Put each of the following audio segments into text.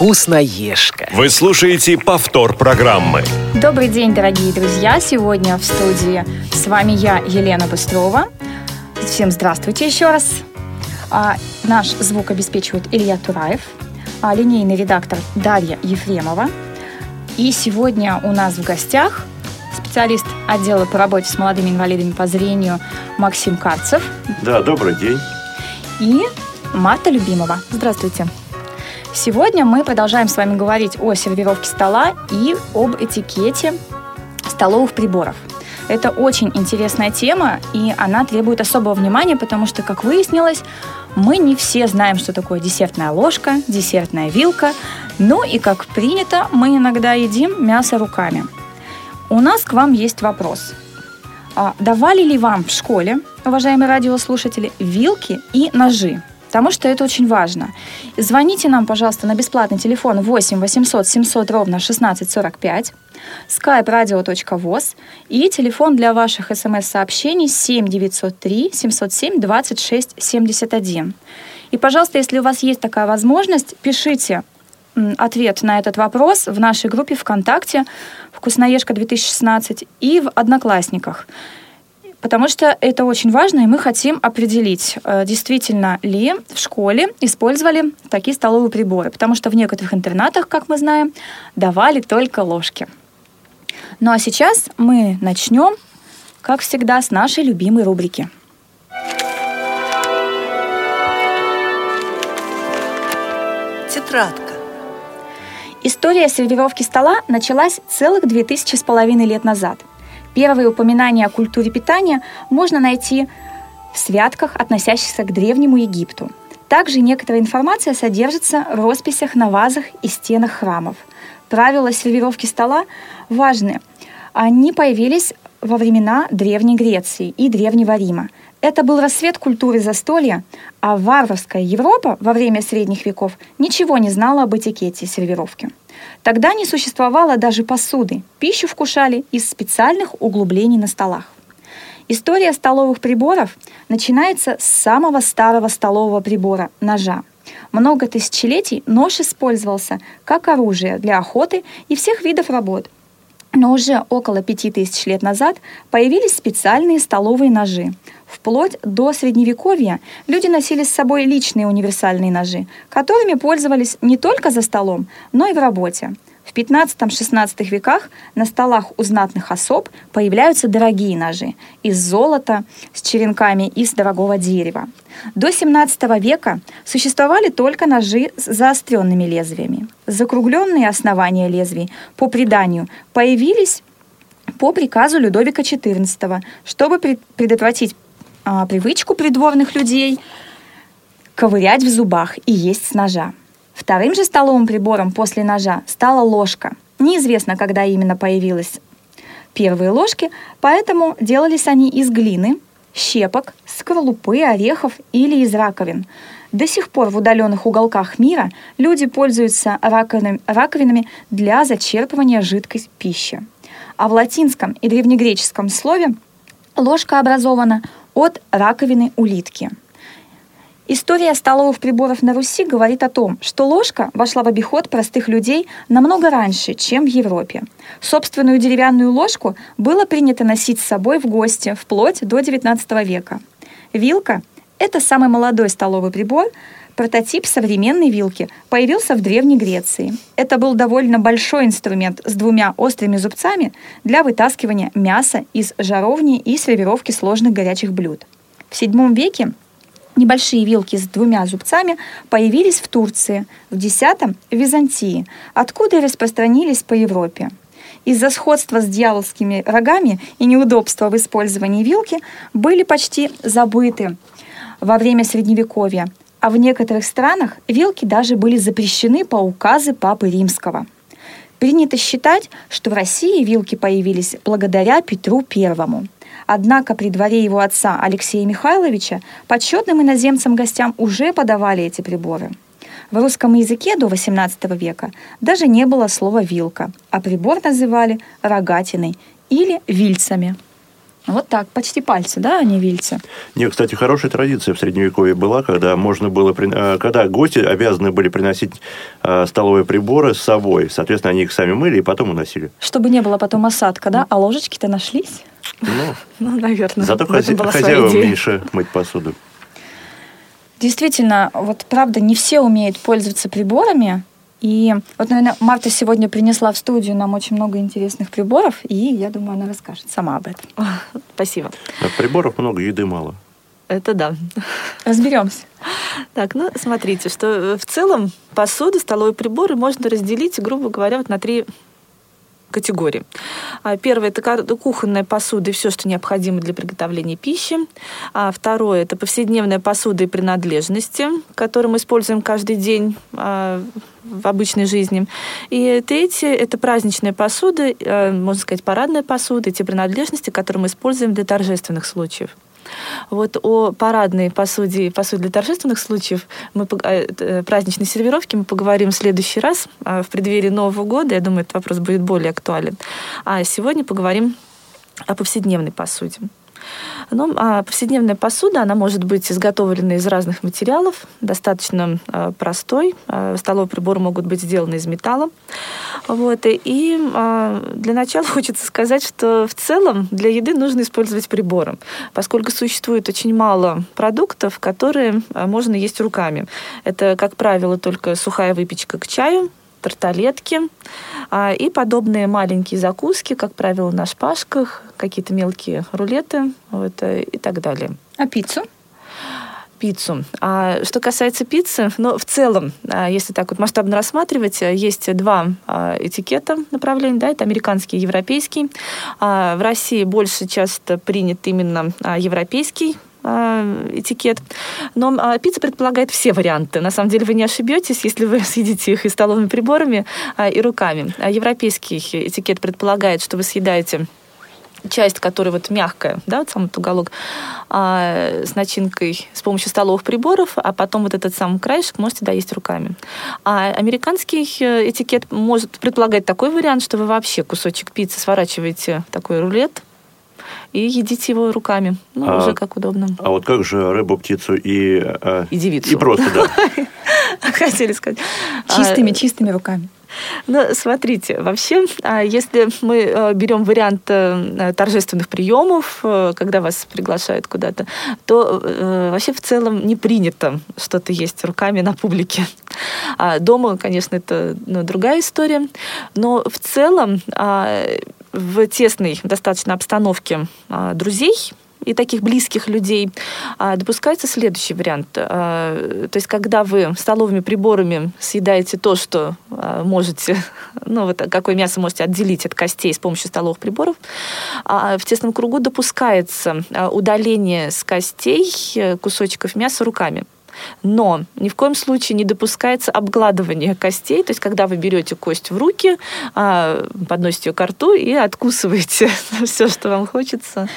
Вкусноежка. Вы слушаете повтор программы. Добрый день, дорогие друзья! Сегодня в студии с вами я, Елена Быстрова. Всем здравствуйте еще раз. А, наш звук обеспечивает Илья Тураев, а, линейный редактор Дарья Ефремова. И сегодня у нас в гостях специалист отдела по работе с молодыми инвалидами по зрению Максим Карцев. Да, добрый день. И Марта Любимова. Здравствуйте. Сегодня мы продолжаем с вами говорить о сервировке стола и об этикете столовых приборов. Это очень интересная тема, и она требует особого внимания, потому что, как выяснилось, мы не все знаем, что такое десертная ложка, десертная вилка. Ну и, как принято, мы иногда едим мясо руками. У нас к вам есть вопрос. А давали ли вам в школе, уважаемые радиослушатели, вилки и ножи? Потому что это очень важно. Звоните нам, пожалуйста, на бесплатный телефон 8 800 700 ровно 1645, skype radio.voz и телефон для ваших смс-сообщений 7 903 707 26 71. И, пожалуйста, если у вас есть такая возможность, пишите ответ на этот вопрос в нашей группе ВКонтакте «Вкусноежка 2016» и в «Одноклассниках» потому что это очень важно, и мы хотим определить, э, действительно ли в школе использовали такие столовые приборы, потому что в некоторых интернатах, как мы знаем, давали только ложки. Ну а сейчас мы начнем, как всегда, с нашей любимой рубрики. Тетрадка. История сервировки стола началась целых две тысячи с половиной лет назад – Первые упоминания о культуре питания можно найти в святках, относящихся к Древнему Египту. Также некоторая информация содержится в росписях на вазах и стенах храмов. Правила сервировки стола важны. Они появились во времена Древней Греции и Древнего Рима. Это был рассвет культуры застолья, а варварская Европа во время средних веков ничего не знала об этикете сервировки. Тогда не существовало даже посуды, пищу вкушали из специальных углублений на столах. История столовых приборов начинается с самого старого столового прибора – ножа. Много тысячелетий нож использовался как оружие для охоты и всех видов работ. Но уже около пяти тысяч лет назад появились специальные столовые ножи. Вплоть до Средневековья люди носили с собой личные универсальные ножи, которыми пользовались не только за столом, но и в работе. В 15-16 веках на столах у знатных особ появляются дорогие ножи из золота, с черенками из дорогого дерева. До 17 века существовали только ножи с заостренными лезвиями. Закругленные основания лезвий, по преданию, появились по приказу Людовика XIV, чтобы предотвратить а, привычку придворных людей ковырять в зубах и есть с ножа. Вторым же столовым прибором после ножа стала ложка. Неизвестно, когда именно появилась первые ложки, поэтому делались они из глины, щепок, скорлупы, орехов или из раковин. До сих пор в удаленных уголках мира люди пользуются раковинами, для зачерпывания жидкой пищи. А в латинском и древнегреческом слове ложка образована от раковины улитки. История столовых приборов на Руси говорит о том, что ложка вошла в обиход простых людей намного раньше, чем в Европе. Собственную деревянную ложку было принято носить с собой в гости вплоть до XIX века. Вилка – это самый молодой столовый прибор, Прототип современной вилки появился в Древней Греции. Это был довольно большой инструмент с двумя острыми зубцами для вытаскивания мяса из жаровни и сервировки сложных горячих блюд. В VII веке Небольшие вилки с двумя зубцами появились в Турции, в X – в Византии, откуда распространились по Европе. Из-за сходства с дьяволскими рогами и неудобства в использовании вилки были почти забыты во время Средневековья, а в некоторых странах вилки даже были запрещены по указу Папы Римского. Принято считать, что в России вилки появились благодаря Петру Первому. Однако при дворе его отца Алексея Михайловича почетным иноземцам гостям уже подавали эти приборы. В русском языке до XVIII века даже не было слова «вилка», а прибор называли рогатиной или вильцами. Вот так, почти пальцы, да, они вильцы? Нет, кстати, хорошая традиция в Средневековье была, когда можно было, э, когда гости обязаны были приносить э, столовые приборы с собой. Соответственно, они их сами мыли и потом уносили. Чтобы не было потом осадка, да? А ложечки-то нашлись? Ну, ну наверное. Зато хази- хозяевам меньше мыть посуду. Действительно, вот правда, не все умеют пользоваться приборами, и вот, наверное, Марта сегодня принесла в студию нам очень много интересных приборов, и я думаю, она расскажет сама об этом. Спасибо. А приборов много, еды мало. Это да. Разберемся. Так, ну, смотрите, что э, в целом посуду, столовые приборы можно разделить, грубо говоря, вот на три категорий. А, первое – это кухонная посуда и все, что необходимо для приготовления пищи. А второе – это повседневная посуда и принадлежности, которые мы используем каждый день а, в обычной жизни. И третье – это праздничная посуда, можно сказать, парадная посуда, те принадлежности, которые мы используем для торжественных случаев. Вот о парадной посуде посуде для торжественных случаев, мы, э, э, праздничной сервировки мы поговорим в следующий раз, а в преддверии Нового года. Я думаю, этот вопрос будет более актуален. А сегодня поговорим о повседневной посуде. Ну, а повседневная посуда, она может быть изготовлена из разных материалов, достаточно э, простой. Э, столовые приборы могут быть сделаны из металла. Вот. И э, для начала хочется сказать, что в целом для еды нужно использовать приборы, поскольку существует очень мало продуктов, которые можно есть руками. Это, как правило, только сухая выпечка к чаю, тарталетки а, и подобные маленькие закуски, как правило, на шпажках, какие-то мелкие рулеты вот, э, и так далее. А пиццу? пиццу. А что касается пиццы, ну, в целом, а, если так вот масштабно рассматривать, есть два а, этикета направления, да, это американский и европейский. А в России больше часто принят именно европейский этикет. Но а, пицца предполагает все варианты. На самом деле вы не ошибетесь, если вы съедите их и столовыми приборами, а, и руками. Европейский этикет предполагает, что вы съедаете часть, которая вот мягкая, да, вот сам этот уголок, а, с начинкой с помощью столовых приборов, а потом вот этот сам краешек можете доесть руками. А американский э, этикет может предполагать такой вариант, что вы вообще кусочек пиццы сворачиваете в такой рулет, и едите его руками. Ну, а, уже как удобно. А вот как же рыбу, птицу и... Э, и девицу. И просто, да. Хотели сказать. Чистыми, чистыми руками. Ну, смотрите, вообще, а, если мы э, берем вариант э, торжественных приемов, э, когда вас приглашают куда-то, то вообще в целом не принято что-то есть руками на публике. А дома, конечно, это ну, другая история, но в целом а, в тесной достаточно обстановке а, друзей и таких близких людей, а, допускается следующий вариант. А, то есть, когда вы столовыми приборами съедаете то, что можете, ну, вот какое мясо можете отделить от костей с помощью столовых приборов, в тесном кругу допускается удаление с костей э, кусочков мяса руками. Но ни в коем случае не допускается обгладывание костей, то есть когда вы берете кость в руки, а, подносите ее к рту и откусываете все, что вам хочется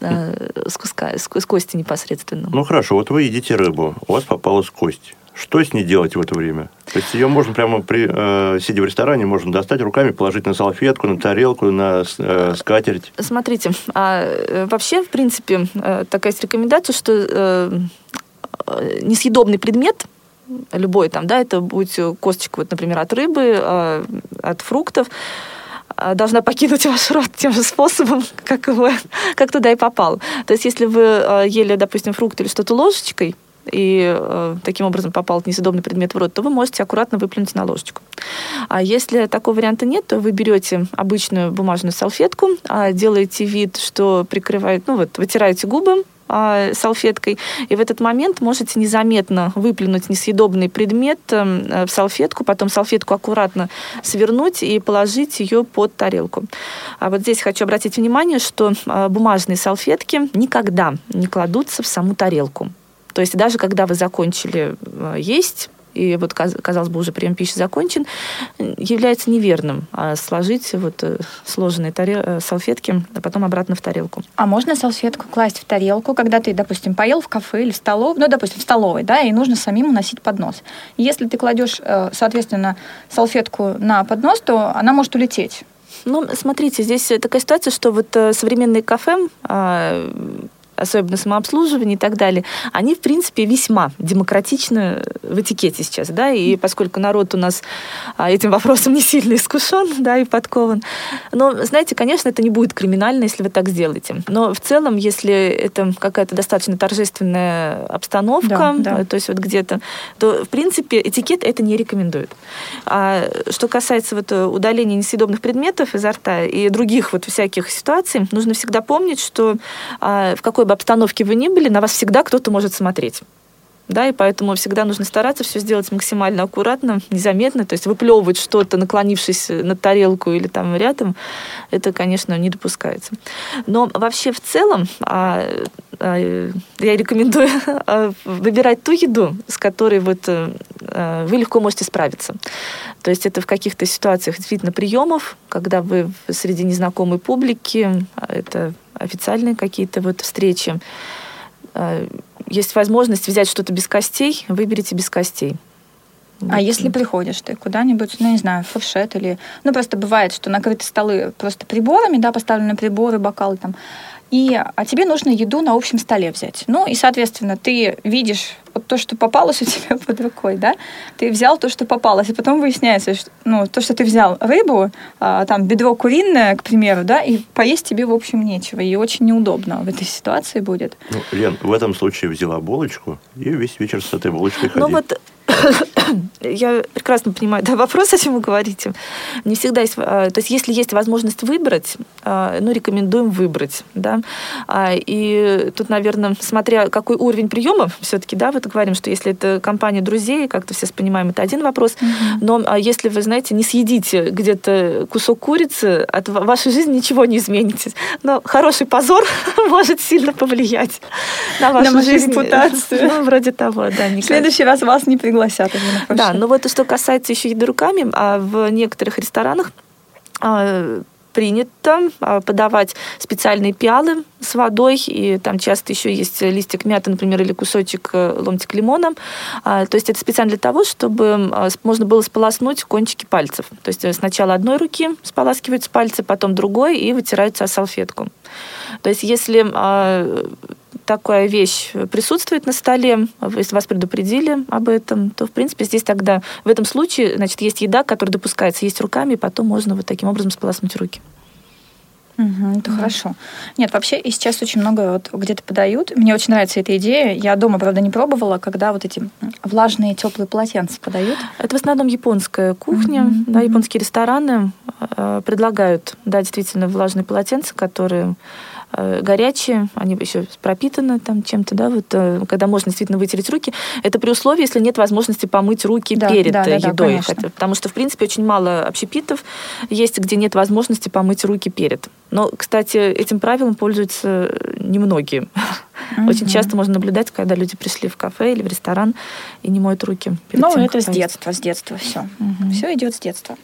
а, с, куска, с кости непосредственно. Ну хорошо, вот вы едите рыбу, у вас попалась кость. Что с ней делать в это время? То есть ее можно прямо при, э, сидя в ресторане, можно достать руками, положить на салфетку, на тарелку, на э, скатерть. Смотрите, а, э, вообще, в принципе, э, такая есть рекомендация, что э, Э, несъедобный предмет, любой там, да, это будет косточка, вот, например, от рыбы, э, от фруктов, э, должна покинуть ваш рот тем же способом, как, его, как туда и попал. То есть, если вы ели, допустим, фрукт или что-то ложечкой, и э, таким образом попал несъедобный предмет в рот, то вы можете аккуратно выплюнуть на ложечку. А если такого варианта нет, то вы берете обычную бумажную салфетку, э, делаете вид, что прикрывает, ну вот, вытираете губы, а, салфеткой, и в этот момент можете незаметно выплюнуть несъедобный предмет эм, э, в салфетку, потом салфетку аккуратно свернуть и положить ее под тарелку. А вот здесь хочу обратить внимание, что а, бумажные салфетки никогда не кладутся в саму тарелку. То есть даже когда вы закончили э, есть, и вот, казалось бы, уже прием пищи закончен, является неверным а сложить вот э, сложенные тарел... Э, салфетки, а потом обратно в тарелку. А можно салфетку класть в тарелку, когда ты, допустим, поел в кафе или в столовой, ну, допустим, в столовой, да, и нужно самим уносить поднос. Если ты кладешь, э, соответственно, салфетку на поднос, то она может улететь Ну, смотрите, здесь такая ситуация, что вот современные кафе, а, особенно самообслуживание и так далее, они, в принципе, весьма демократичны в этикете сейчас, да, и поскольку народ у нас а, этим вопросом не сильно искушен, да, и подкован, но, знаете, конечно, это не будет криминально, если вы так сделаете, но в целом, если это какая-то достаточно торжественная обстановка, да, да. то есть вот где-то, то, в принципе, этикет это не рекомендует. А что касается вот удаления несъедобных предметов изо рта и других вот всяких ситуаций, нужно всегда помнить, что а, в какой бы обстановке вы ни были, на вас всегда кто-то может смотреть. Да, и поэтому всегда нужно стараться все сделать максимально аккуратно, незаметно. То есть выплевывать что-то, наклонившись на тарелку или там рядом, это, конечно, не допускается. Но вообще в целом а, я рекомендую а, выбирать ту еду, с которой вот, а, вы легко можете справиться. То есть это в каких-то ситуациях действительно приемов, когда вы среди незнакомой публики, а, это официальные какие-то вот встречи. А, есть возможность взять что-то без костей, выберите без костей. А если приходишь ты куда-нибудь, ну, не знаю, фуршет или... Ну, просто бывает, что накрыты столы просто приборами, да, поставлены приборы, бокалы там, и, а тебе нужно еду на общем столе взять. Ну, и, соответственно, ты видишь вот то, что попалось у тебя под рукой, да, ты взял то, что попалось, и потом выясняется, что, ну, то, что ты взял рыбу, а, там, бедро куриное, к примеру, да, и поесть тебе, в общем, нечего, и очень неудобно в этой ситуации будет. Ну, Лен, в этом случае взяла булочку и весь вечер с этой булочкой ну, ходи. Ну, вот я прекрасно понимаю да, вопрос, о чем вы говорите. Не всегда есть... А, то есть, если есть возможность выбрать, а, ну, рекомендуем выбрать, да. А, и тут, наверное, смотря какой уровень приема, все-таки, да, вот говорим, что если это компания друзей, как-то все понимаем, это один вопрос. Mm-hmm. Но если вы, знаете, не съедите где-то кусок курицы, от вашей жизни ничего не изменится. Но хороший позор может сильно повлиять на вашу на жизнь. репутацию. Ну, вроде того, да. В следующий раз вас не пригласят. Да, но вот что касается еще еды руками, а в некоторых ресторанах а, принято а, подавать специальные пиалы с водой, и там часто еще есть листик мяты, например, или кусочек э, ломтик лимона. А, то есть это специально для того, чтобы можно было сполоснуть кончики пальцев. То есть сначала одной руки споласкиваются пальцы, потом другой, и вытираются о салфетку. То есть если такая вещь присутствует на столе, если вас предупредили об этом, то, в принципе, здесь тогда, в этом случае, значит, есть еда, которая допускается есть руками, и потом можно вот таким образом сполоснуть руки. Угу, это да. хорошо. Нет, вообще и сейчас очень много вот где-то подают. Мне очень нравится эта идея. Я дома, правда, не пробовала, когда вот эти влажные теплые полотенца подают. Это в основном японская кухня, угу, да, японские рестораны э, предлагают, да, действительно влажные полотенца, которые горячие, они еще пропитаны там чем-то, да, вот э, когда можно действительно вытереть руки, это при условии, если нет возможности помыть руки да, перед да, едой, да, хотя, потому что в принципе очень мало общепитов есть, где нет возможности помыть руки перед. Но, кстати, этим правилом пользуются немногие. Mm-hmm. Очень часто можно наблюдать, когда люди пришли в кафе или в ресторан и не моют руки. Перед ну, тем, это с детства, с детства все. Mm-hmm. Все идет с детства.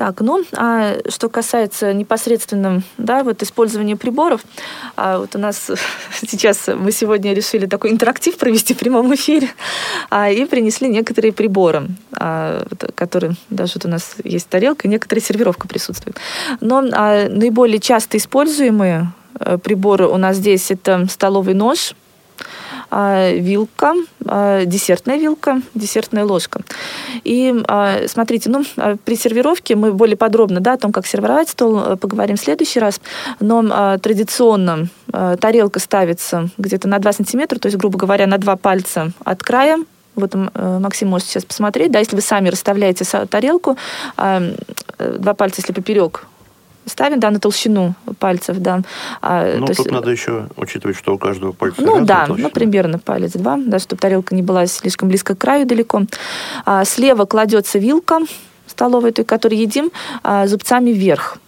Так, ну, а что касается непосредственно, да, вот использования приборов, а вот у нас сейчас мы сегодня решили такой интерактив провести в прямом эфире а, и принесли некоторые приборы, а, которые даже вот у нас есть тарелка, некоторая сервировка присутствует. Но а, наиболее часто используемые э, приборы у нас здесь это столовый нож, вилка, а, десертная вилка, десертная ложка. И а, смотрите, ну, при сервировке мы более подробно да, о том, как сервировать стол, э, поговорим в следующий раз. Но традиционно тарелка ставится где-то на 2 сантиметра, то есть, грубо говоря, на два пальца от края вот э, Максим может сейчас посмотреть, да, если вы сами расставляете тарелку, э, два пальца, если поперек ставим, да, на толщину пальцев, да. А, ну, тут есть, надо еще учитывать, что у каждого пальца Ну, да, толщина. ну, примерно палец два, да, чтобы тарелка не была слишком близко к краю далеко. А, слева кладется вилка столовая, той, которую едим, а, зубцами вверх.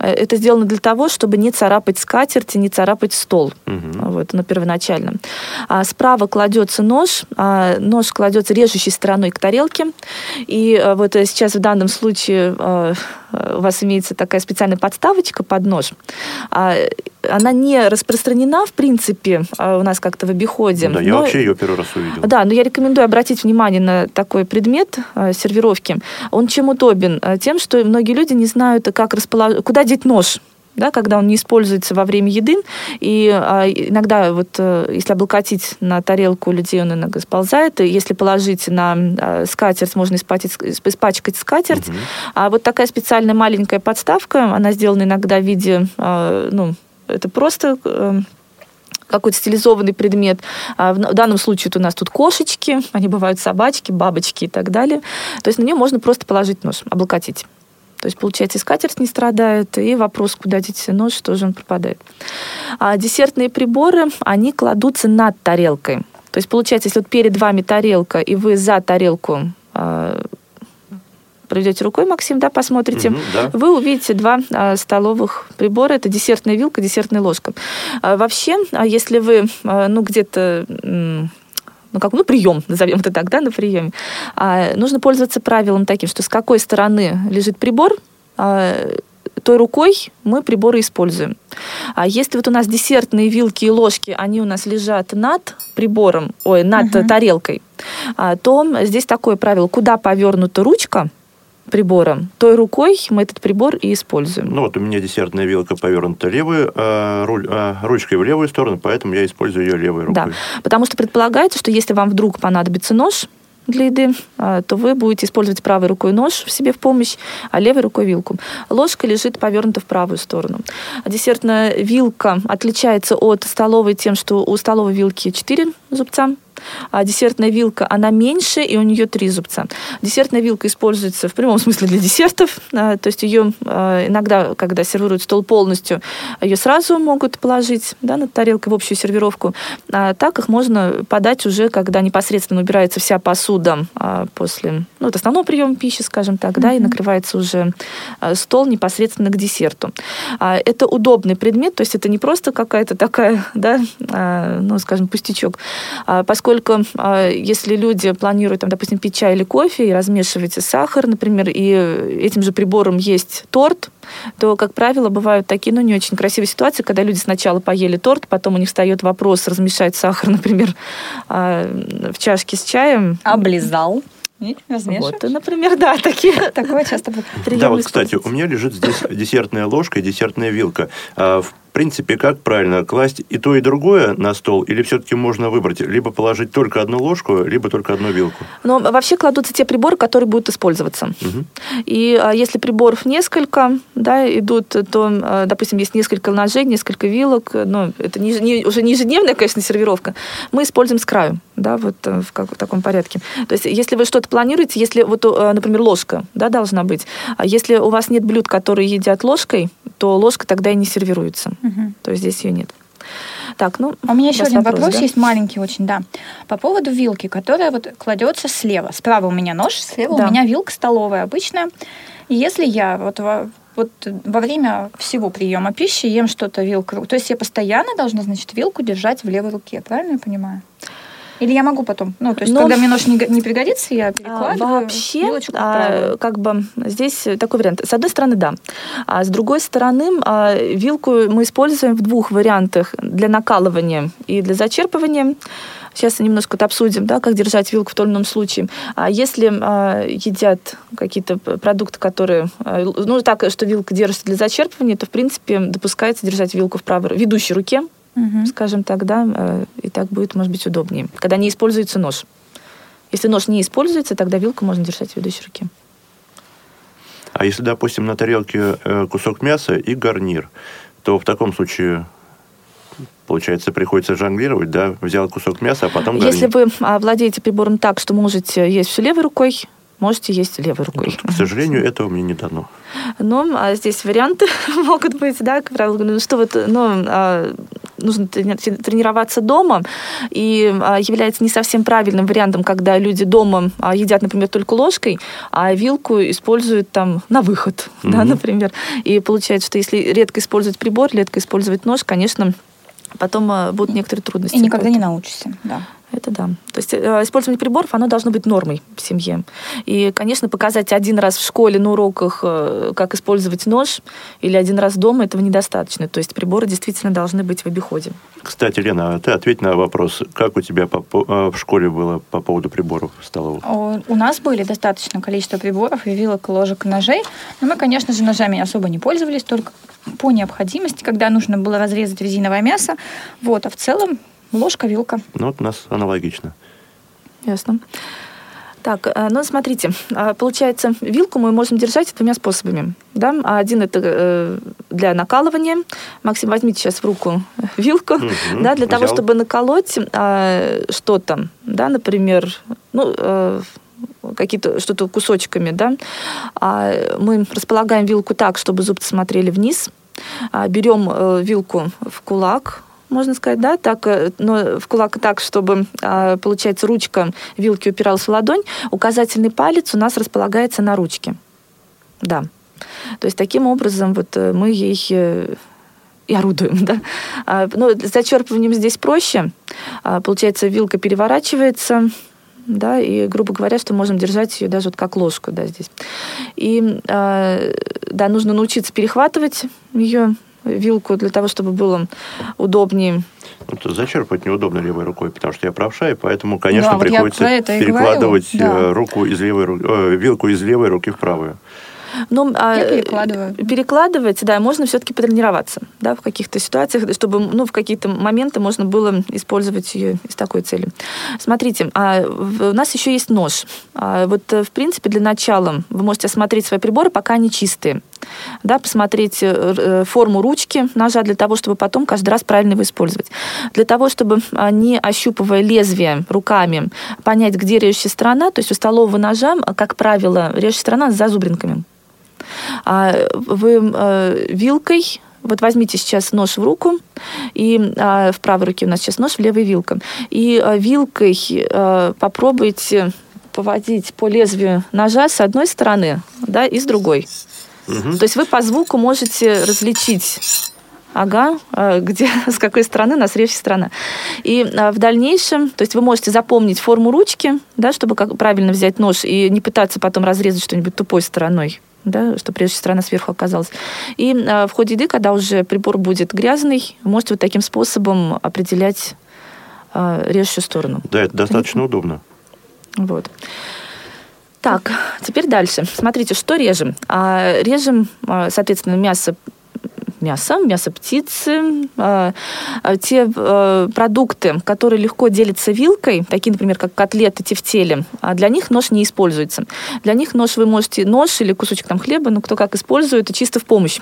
Э, это сделано для того, чтобы не царапать скатерть и не царапать стол. Угу. Вот, на первоначально. А справа кладется нож. А нож кладется режущей стороной к тарелке. И а, вот э, сейчас в данном случае у вас имеется такая специальная подставочка под нож. А, она не распространена, в принципе, а, у нас как-то в обиходе. Да, я вообще ее первый раз увидел. Да, но я рекомендую обратить внимание на такой предмет а, сервировки. Он чем удобен? Тем, что многие люди не знают, как расположить, куда деть нож да, когда он не используется во время еды. И а, иногда, вот, э, если облокотить на тарелку людей, он иногда сползает. И если положить на а, скатерть, можно испачкать, испачкать скатерть. Угу. А вот такая специальная маленькая подставка, она сделана иногда в виде, а, ну, это просто э, какой-то стилизованный предмет. А в данном случае у нас тут кошечки, они бывают собачки, бабочки и так далее. То есть на нее можно просто положить нож, облокотить. То есть, получается, и скатерть не страдает, и вопрос, куда деть нож, тоже он пропадает. А десертные приборы, они кладутся над тарелкой. То есть, получается, если вот перед вами тарелка, и вы за тарелку э, проведете рукой, Максим, да, посмотрите, mm да. вы увидите два э, столовых прибора. Это десертная вилка, десертная ложка. А вообще, если вы, э, ну, где-то ну, как, ну, прием, назовем это так, да, на приеме, а, нужно пользоваться правилом таким, что с какой стороны лежит прибор, а, той рукой мы приборы используем. А если вот у нас десертные вилки и ложки, они у нас лежат над прибором, ой, над uh-huh. тарелкой, а, то здесь такое правило, куда повернута ручка, прибором, той рукой мы этот прибор и используем. Ну вот у меня десертная вилка повернута левой, а, руль, а, ручкой в левую сторону, поэтому я использую ее левой рукой. Да, потому что предполагается, что если вам вдруг понадобится нож, для еды, а, то вы будете использовать правой рукой нож в себе в помощь, а левой рукой вилку. Ложка лежит повернута в правую сторону. Десертная вилка отличается от столовой тем, что у столовой вилки 4 зубца, а десертная вилка, она меньше, и у нее три зубца. Десертная вилка используется в прямом смысле для десертов, а, то есть ее а, иногда, когда сервируют стол полностью, ее сразу могут положить да, на тарелку в общую сервировку. А так их можно подать уже, когда непосредственно убирается вся посуда а, после, ну, это основного приема пищи, скажем так, mm-hmm. да, и накрывается уже стол непосредственно к десерту. Это удобный предмет, то есть это не просто какая-то такая, да, ну, скажем, пустячок, поскольку поскольку а, если люди планируют, там, допустим, пить чай или кофе и размешивать сахар, например, и этим же прибором есть торт, то, как правило, бывают такие, ну, не очень красивые ситуации, когда люди сначала поели торт, потом у них встает вопрос размешать сахар, например, а, в чашке с чаем. Облизал. Вот, например, да, такие. Такое часто бывает. Да, вот, кстати, у меня лежит здесь десертная ложка и десертная вилка. А, в принципе, как правильно класть и то, и другое на стол? Или все-таки можно выбрать, либо положить только одну ложку, либо только одну вилку? Но вообще кладутся те приборы, которые будут использоваться. Угу. И а, если приборов несколько, да, идут, то, а, допустим, есть несколько ножей, несколько вилок, но это не, не, уже не ежедневная, конечно, сервировка, мы используем с краю, да, вот э, в, как, в таком порядке. То есть, если вы что-то планируете, если вот, э, например, ложка, да, должна быть, а если у вас нет блюд, которые едят ложкой, то ложка тогда и не сервируется. Угу. То есть здесь ее нет. Так, ну, а у меня еще один вопрос, вопрос да? есть маленький очень, да. По поводу вилки, которая вот кладется слева. Справа у меня нож, слева да. у меня вилка столовая обычная. И если я вот во, вот во время всего приема пищи ем что-то вилкой, то есть я постоянно должна, значит, вилку держать в левой руке, правильно я понимаю? Или я могу потом? Ну, то есть, Но... когда мне нож не, не пригодится, я перекладываю а, Вообще, а, как бы здесь такой вариант. С одной стороны, да. А с другой стороны, а, вилку мы используем в двух вариантах. Для накалывания и для зачерпывания. Сейчас немножко это обсудим, да, как держать вилку в том или ином случае. А если а, едят какие-то продукты, которые, а, ну, так, что вилка держится для зачерпывания, то, в принципе, допускается держать вилку в правой, ведущей руке, угу. скажем так, да, э, и так будет, может быть, удобнее. Когда не используется нож. Если нож не используется, тогда вилку можно держать в ведущей руке. А если, допустим, на тарелке э, кусок мяса и гарнир, то в таком случае получается, приходится жонглировать, да, взял кусок мяса, а потом гарнир. Если вы владеете прибором так, что можете есть все левой рукой, можете есть левой рукой. К сожалению, этого мне не дано. Но а здесь варианты могут быть, да, как правило, ну, что вот, ну, а, нужно тренироваться дома, и а, является не совсем правильным вариантом, когда люди дома а, едят, например, только ложкой, а вилку используют там на выход, mm-hmm. да, например. И получается, что если редко использовать прибор, редко использовать нож, конечно, потом будут некоторые трудности. И никогда не научишься, да. Это да. То есть э, использование приборов, оно должно быть нормой в семье. И, конечно, показать один раз в школе на уроках, э, как использовать нож, или один раз дома, этого недостаточно. То есть приборы действительно должны быть в обиходе. Кстати, Лена, а ты ответь на вопрос, как у тебя э, в школе было по поводу приборов столовых? У, у нас были достаточное количество приборов и вилок, ложек, и ножей. Но мы, конечно же, ножами особо не пользовались, только по необходимости, когда нужно было разрезать резиновое мясо. Вот, а в целом ложка, вилка. Ну, вот у нас аналогично. Ясно. Так, э, ну смотрите, а, получается, вилку мы можем держать двумя способами. Да? Один это э, для накалывания. Максим, возьмите сейчас в руку вилку, угу, да, для взял. того, чтобы наколоть а, что-то, да, например, ну, э, какие-то что-то кусочками, да, а мы располагаем вилку так, чтобы зубцы смотрели вниз, берем вилку в кулак, можно сказать, да, так, э, но в кулак так, чтобы, а, получается, ручка вилки упиралась в ладонь, указательный палец у нас располагается на ручке. Да. То есть таким образом вот э, мы ей э, и орудуем, да. А, ну, с зачерпыванием здесь проще. А, получается, вилка переворачивается, да, и, грубо говоря, что можем держать ее даже вот как ложку, да, здесь. И, да, нужно научиться перехватывать ее вилку для того, чтобы было удобнее. Вот зачерпывать неудобно левой рукой, потому что я правша, и поэтому, конечно, да, приходится вот перекладывать да. руку из левой, э, вилку из левой руки в правую. Ну, а, Я перекладываю. Перекладывать, да, можно все-таки потренироваться, да, в каких-то ситуациях, чтобы, ну, в какие-то моменты можно было использовать ее из такой цели. Смотрите, а у нас еще есть нож. А вот, э, в принципе, для начала вы можете осмотреть свои приборы, пока они чистые. Да, посмотреть э, э, форму ручки ножа для того, чтобы потом каждый раз правильно его использовать. Для того, чтобы, а, не ощупывая лезвие руками, понять, где режущая сторона, то есть у столового ножа, как правило, режущая сторона с зазубринками. А вы вилкой вот возьмите сейчас нож в руку, и а, в правой руке у нас сейчас нож, в левой вилка. И а, вилкой а, попробуйте поводить по лезвию ножа с одной стороны, да, и с другой. Угу. То есть вы по звуку можете различить Ага, где, с какой стороны нас режет сторона. И в дальнейшем, то есть вы можете запомнить форму ручки, да, чтобы как, правильно взять нож и не пытаться потом разрезать что-нибудь тупой стороной да, что прежде сторона сверху оказалась. И э, в ходе еды, когда уже прибор будет грязный, вы можете вот таким способом определять э, режущую сторону. Да, это достаточно Понятно? удобно. Вот. Так, теперь дальше. Смотрите, что режем? А, режем, соответственно, мясо мясо, мясо птицы, э, те э, продукты, которые легко делятся вилкой, такие, например, как котлеты, тефтели, а для них нож не используется. Для них нож вы можете, нож или кусочек там хлеба, ну, кто как использует, чисто в помощь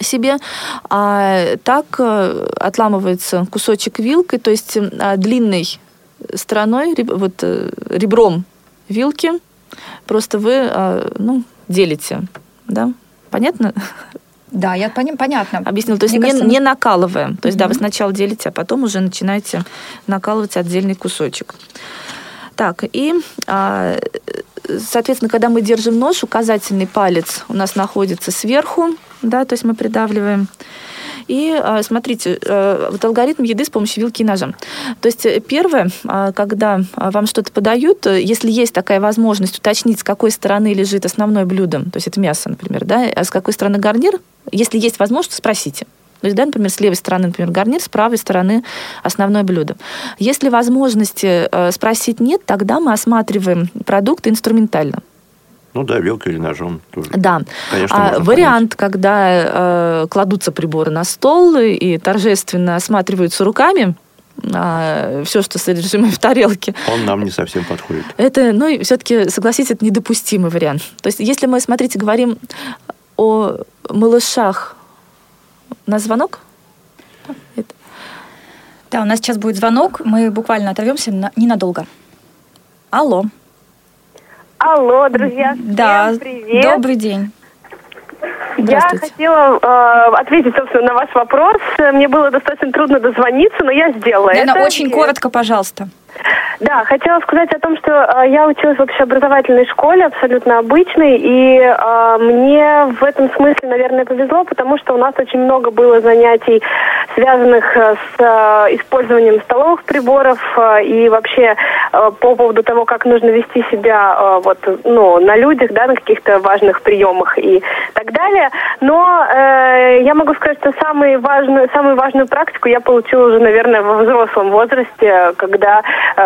себе. А так э, отламывается кусочек вилкой, то есть а, длинной стороной, вот ребром вилки, просто вы ну, делите. Да? Понятно? Да, я пони- понятно. Объяснил. То есть не, кажется, не накалываем. То есть, mm да, вы сначала делите, а потом уже начинаете накалывать отдельный кусочек. Так, и, а, соответственно, когда мы держим нож, указательный палец у нас находится сверху, да, то есть мы придавливаем. И а, смотрите, э, вот алгоритм еды с помощью вилки и ножа. То есть э, первое, а, когда вам что-то подают, э, если есть такая возможность уточнить, с какой стороны лежит основное блюдо, то есть это мясо, например, да, а с какой стороны гарнир, если есть возможность, спросите. То есть, да, например, с левой стороны, например, гарнир, с правой стороны основное блюдо. Если возможности спросить нет, тогда мы осматриваем продукты инструментально. Ну да, вилкой или ножом тоже. Да. Конечно, а, вариант, понять. когда э, кладутся приборы на стол и торжественно осматриваются руками, а, все, что содержимое в тарелке. Он нам не совсем подходит. Это, ну, все-таки, согласитесь, это недопустимый вариант. То есть, если мы, смотрите, говорим о малышах, на звонок? Это. Да, у нас сейчас будет звонок, мы буквально оторвемся на, ненадолго. Алло. Алло, друзья. Да, привет. добрый день. Я хотела э, ответить, собственно, на ваш вопрос. Мне было достаточно трудно дозвониться, но я сделала Лена, это. очень коротко, пожалуйста. Да, хотела сказать о том, что э, я училась в общеобразовательной школе, абсолютно обычной, и э, мне в этом смысле, наверное, повезло, потому что у нас очень много было занятий, связанных с использованием столовых приборов и вообще по поводу того, как нужно вести себя вот, ну, на людях, да, на каких-то важных приемах и так далее. Но э, я могу сказать, что самый важную, самую важную практику я получила уже, наверное, во взрослом возрасте, когда э,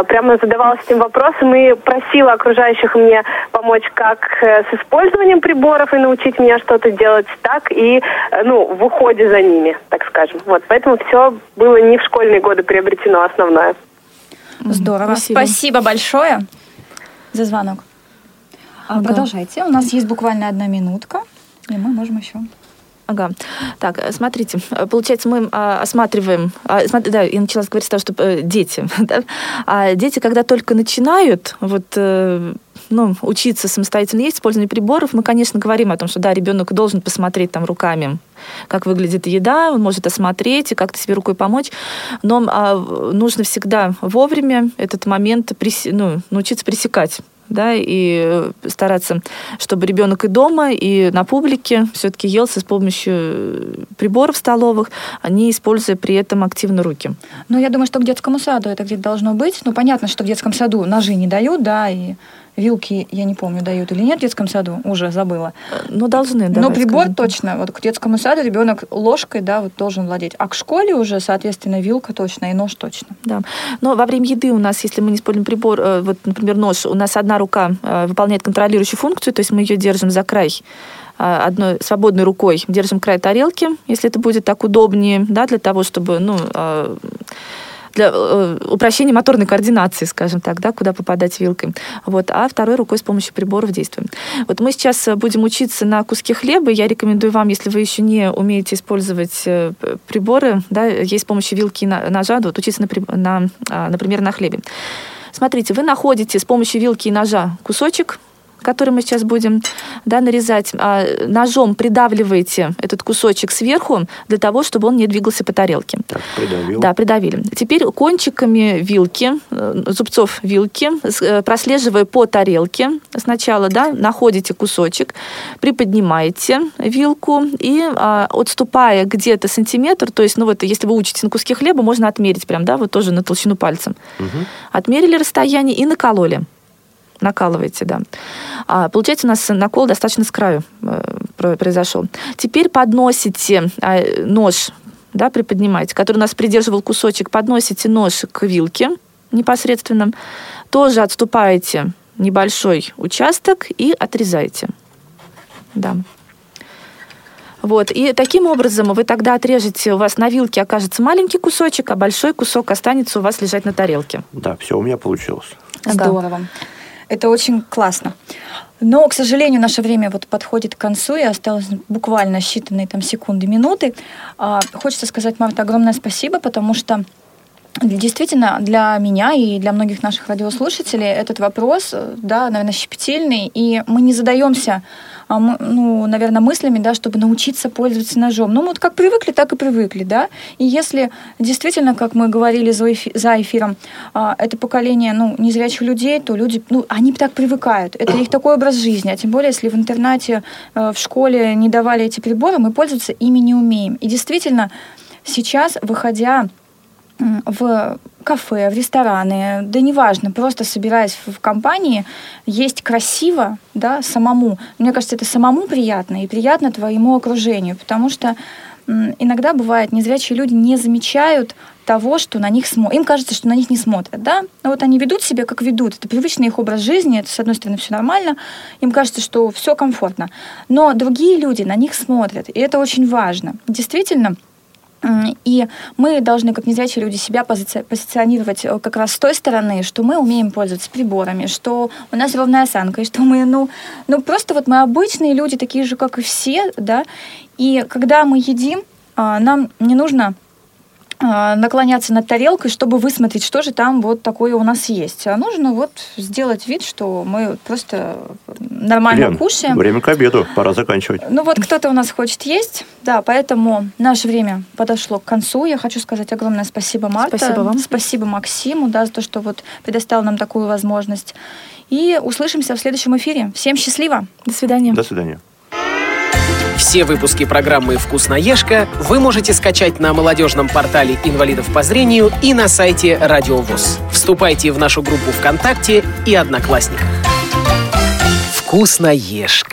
прямо задавалась этим вопросом и просила окружающих мне помочь как э, с использованием приборов и научить меня что-то делать, так и э, ну, в уходе за ними, так скажем. Вот, поэтому все было не в школьные годы приобретено основное. Здорово. Спасибо, Спасибо большое за звонок. Ага. Продолжайте. У нас есть буквально одна минутка, и мы можем еще. Ага. Так, э, смотрите, э, получается, мы а, осматриваем, а, да, я начала говорить с того, что э, дети, да? а дети, когда только начинают, вот, ну, учиться самостоятельно есть, использование приборов, мы, конечно, говорим о том, что, да, ребенок должен посмотреть там руками, как выглядит еда, он может осмотреть и как-то себе рукой помочь, но а, нужно всегда вовремя этот момент преси, ну, научиться пресекать да, и стараться, чтобы ребенок и дома, и на публике все-таки елся с помощью э, приборов столовых, не используя при этом активно руки. Ну, я думаю, что к детскому саду это где-то должно быть. Ну, понятно, что в детском саду ножи не дают, да, и Вилки, я не помню, дают или нет в детском саду, уже забыла. Ну, должны, да. Но прибор скажем. точно. Вот к детскому саду ребенок ложкой, да, вот должен владеть. А к школе уже, соответственно, вилка точно и нож точно. Да. Но во время еды у нас, если мы не используем прибор, э, вот, например, нож, у нас одна рука э, выполняет контролирующую функцию, то есть мы ее держим за край э, одной свободной рукой держим край тарелки, если это будет так удобнее, да, для того, чтобы, ну, для э, упрощения моторной координации, скажем так, да, куда попадать вилкой. Вот, а второй рукой с помощью приборов действуем. Вот мы сейчас э, будем учиться на куске хлеба. Я рекомендую вам, если вы еще не умеете использовать э, приборы, да, есть с помощью вилки и ножа, вот учиться, на, на, а, например, на хлебе. Смотрите, вы находите с помощью вилки и ножа кусочек который мы сейчас будем да, нарезать, а, ножом придавливаете этот кусочек сверху для того, чтобы он не двигался по тарелке. Так, придавил. Да, придавили. Теперь кончиками вилки, э, зубцов вилки, э, прослеживая по тарелке, сначала да, находите кусочек, приподнимаете вилку и а, отступая где-то сантиметр, то есть, ну вот, если вы учите на куске хлеба, можно отмерить прям, да, вот тоже на толщину пальцем. Угу. Отмерили расстояние и накололи накалываете, да. А, получается, у нас накол достаточно с краю э, произошел. Теперь подносите а, нож, да, приподнимаете, который у нас придерживал кусочек, подносите нож к вилке непосредственно, тоже отступаете небольшой участок и отрезаете. Да. Вот. И таким образом вы тогда отрежете, у вас на вилке окажется маленький кусочек, а большой кусок останется у вас лежать на тарелке. Да, все у меня получилось. Здорово. Это очень классно. Но, к сожалению, наше время вот подходит к концу, и осталось буквально считанные там секунды, минуты. А, хочется сказать, Марта, огромное спасибо, потому что Действительно, для меня и для многих наших радиослушателей этот вопрос, да, наверное, щепетильный, и мы не задаемся ну, наверное, мыслями, да, чтобы научиться пользоваться ножом. Ну, вот как привыкли, так и привыкли, да. И если действительно, как мы говорили за, эфи за эфиром, а, это поколение, ну, незрячих людей, то люди, ну, они так привыкают. Это их такой образ жизни. А тем более, если в интернате, э, в школе не давали эти приборы, мы пользоваться ими не умеем. И действительно, сейчас, выходя в кафе, в рестораны, да неважно, просто собираясь в компании, есть красиво, да, самому. Мне кажется, это самому приятно и приятно твоему окружению, потому что иногда бывает, незрячие люди не замечают того, что на них смотрят. Им кажется, что на них не смотрят, да? Но вот они ведут себя, как ведут. Это привычный их образ жизни, это, с одной стороны, все нормально. Им кажется, что все комфортно. Но другие люди на них смотрят, и это очень важно. Действительно, и мы должны, как незрячие люди, себя пози- позиционировать э, как раз с той стороны, что мы умеем пользоваться приборами, что у нас ровная осанка, и что мы, ну, ну просто вот мы обычные люди, такие же, как и все, да, и когда мы едим, а, нам не нужно наклоняться над тарелкой, чтобы высмотреть, что же там вот такое у нас есть. А нужно вот сделать вид, что мы просто нормально Лен, кушаем. Время к обеду, пора заканчивать. Ну вот кто-то у нас хочет есть, да, поэтому наше время подошло к концу. Я хочу сказать огромное спасибо, Марта. Спасибо вам. Спасибо Максиму, да, за то, что вот предоставил нам такую возможность. И услышимся в следующем эфире. Всем счастливо. До свидания. До свидания. Все выпуски программы «Вкусноежка» вы можете скачать на молодежном портале инвалидов по зрению и на сайте Радио ВОЗ. Вступайте в нашу группу ВКонтакте и Одноклассниках. «Вкусноежка».